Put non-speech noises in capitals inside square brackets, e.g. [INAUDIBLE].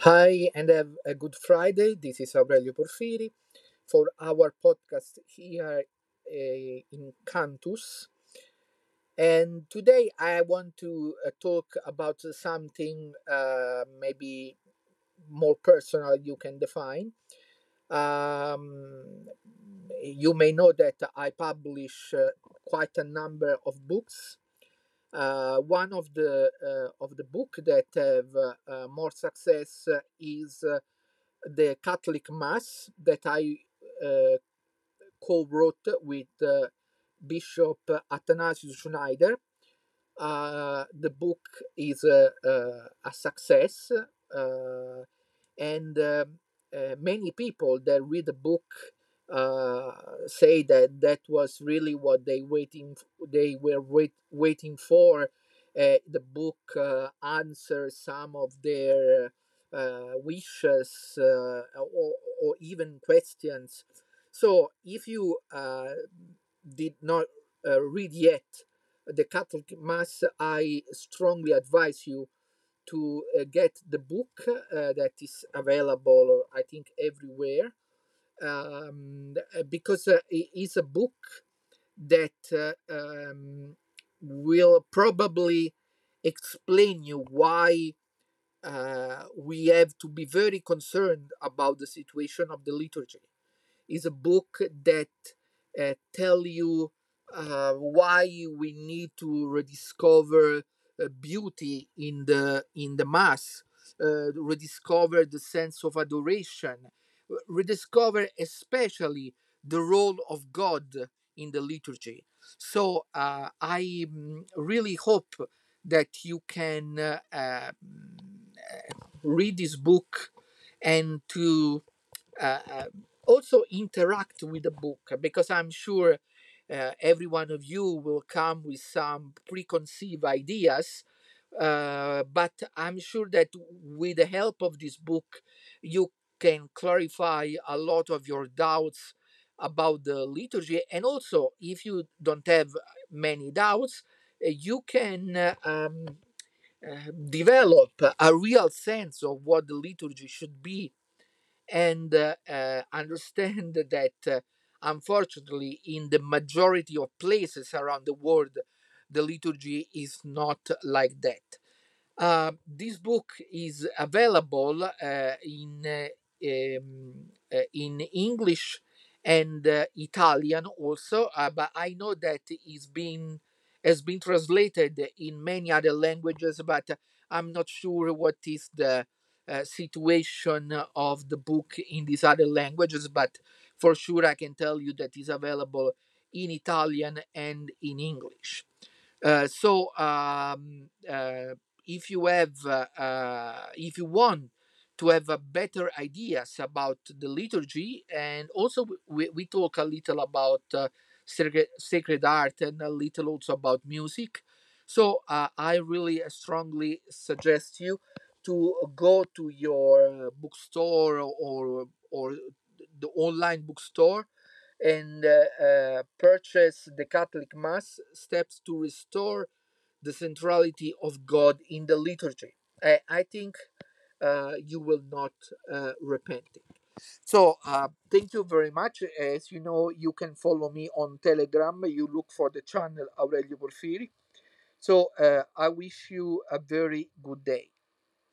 Hi, and have a good Friday. This is Aurelio Porfiri for our podcast here uh, in Cantus. And today I want to uh, talk about something uh, maybe more personal you can define. Um, you may know that I publish quite a number of books. Uh, one of the uh, of the book that have uh, more success is the Catholic Mass that I co-wrote with Bishop Athanasius Schneider. Uh, the book is uh, uh, a success, and um, many people that read the book uh, say that that was really what they waiting they were wait, waiting for. Uh, the book uh, answers some of their uh, wishes uh, or, or even questions. So if you did not read yet the Catholic Mass, I strongly advise you to get the book that is available, I think, everywhere, um, uh, because uh, it is a book that uh, um, will probably explain you why uh, we have to be very concerned about the situation of the liturgy. It's a book that uh, tell you uh, why we need to rediscover beauty in the in the mass, rediscover the sense of adoration, rediscover especially the role of God in the liturgy. So uh, I mm, really hope that you can uh, uh, read this book and to uh, uh, also interact with the book because I'm sure uh, every one of you will come with some preconceived ideas. But I'm sure that with the help of this book, you can clarify a lot of your doubts about the liturgy. And also, if you don't have many doubts, uh, you can uh, um, uh, develop a real sense of what the liturgy should be and uh, uh, understand [LAUGHS] that uh, unfortunately in the majority of places around the world the liturgy is not like that uh, this book is available uh, in uh, um, uh, in english and uh, italian also uh, but i know that it's been has been translated in many other languages but i'm not sure what is the uh, situation of the book in these other languages but for sure i can tell you that it's available in italian and in english. Uh, so um, uh, if you have if you want to have a better ideas about the liturgy and also we, we talk a little about uh, sacred, sacred art and a little also about music so uh, i really strongly suggest you to go to your bookstore or or the online bookstore and uh, uh, purchase the Catholic Mass steps to restore the centrality of God in the liturgy. I, I think uh, you will not uh, repent it. So, uh, thank you very much. As you know, you can follow me on Telegram. You look for the channel Aurelio Porfiri. So, uh, I wish you a very good day.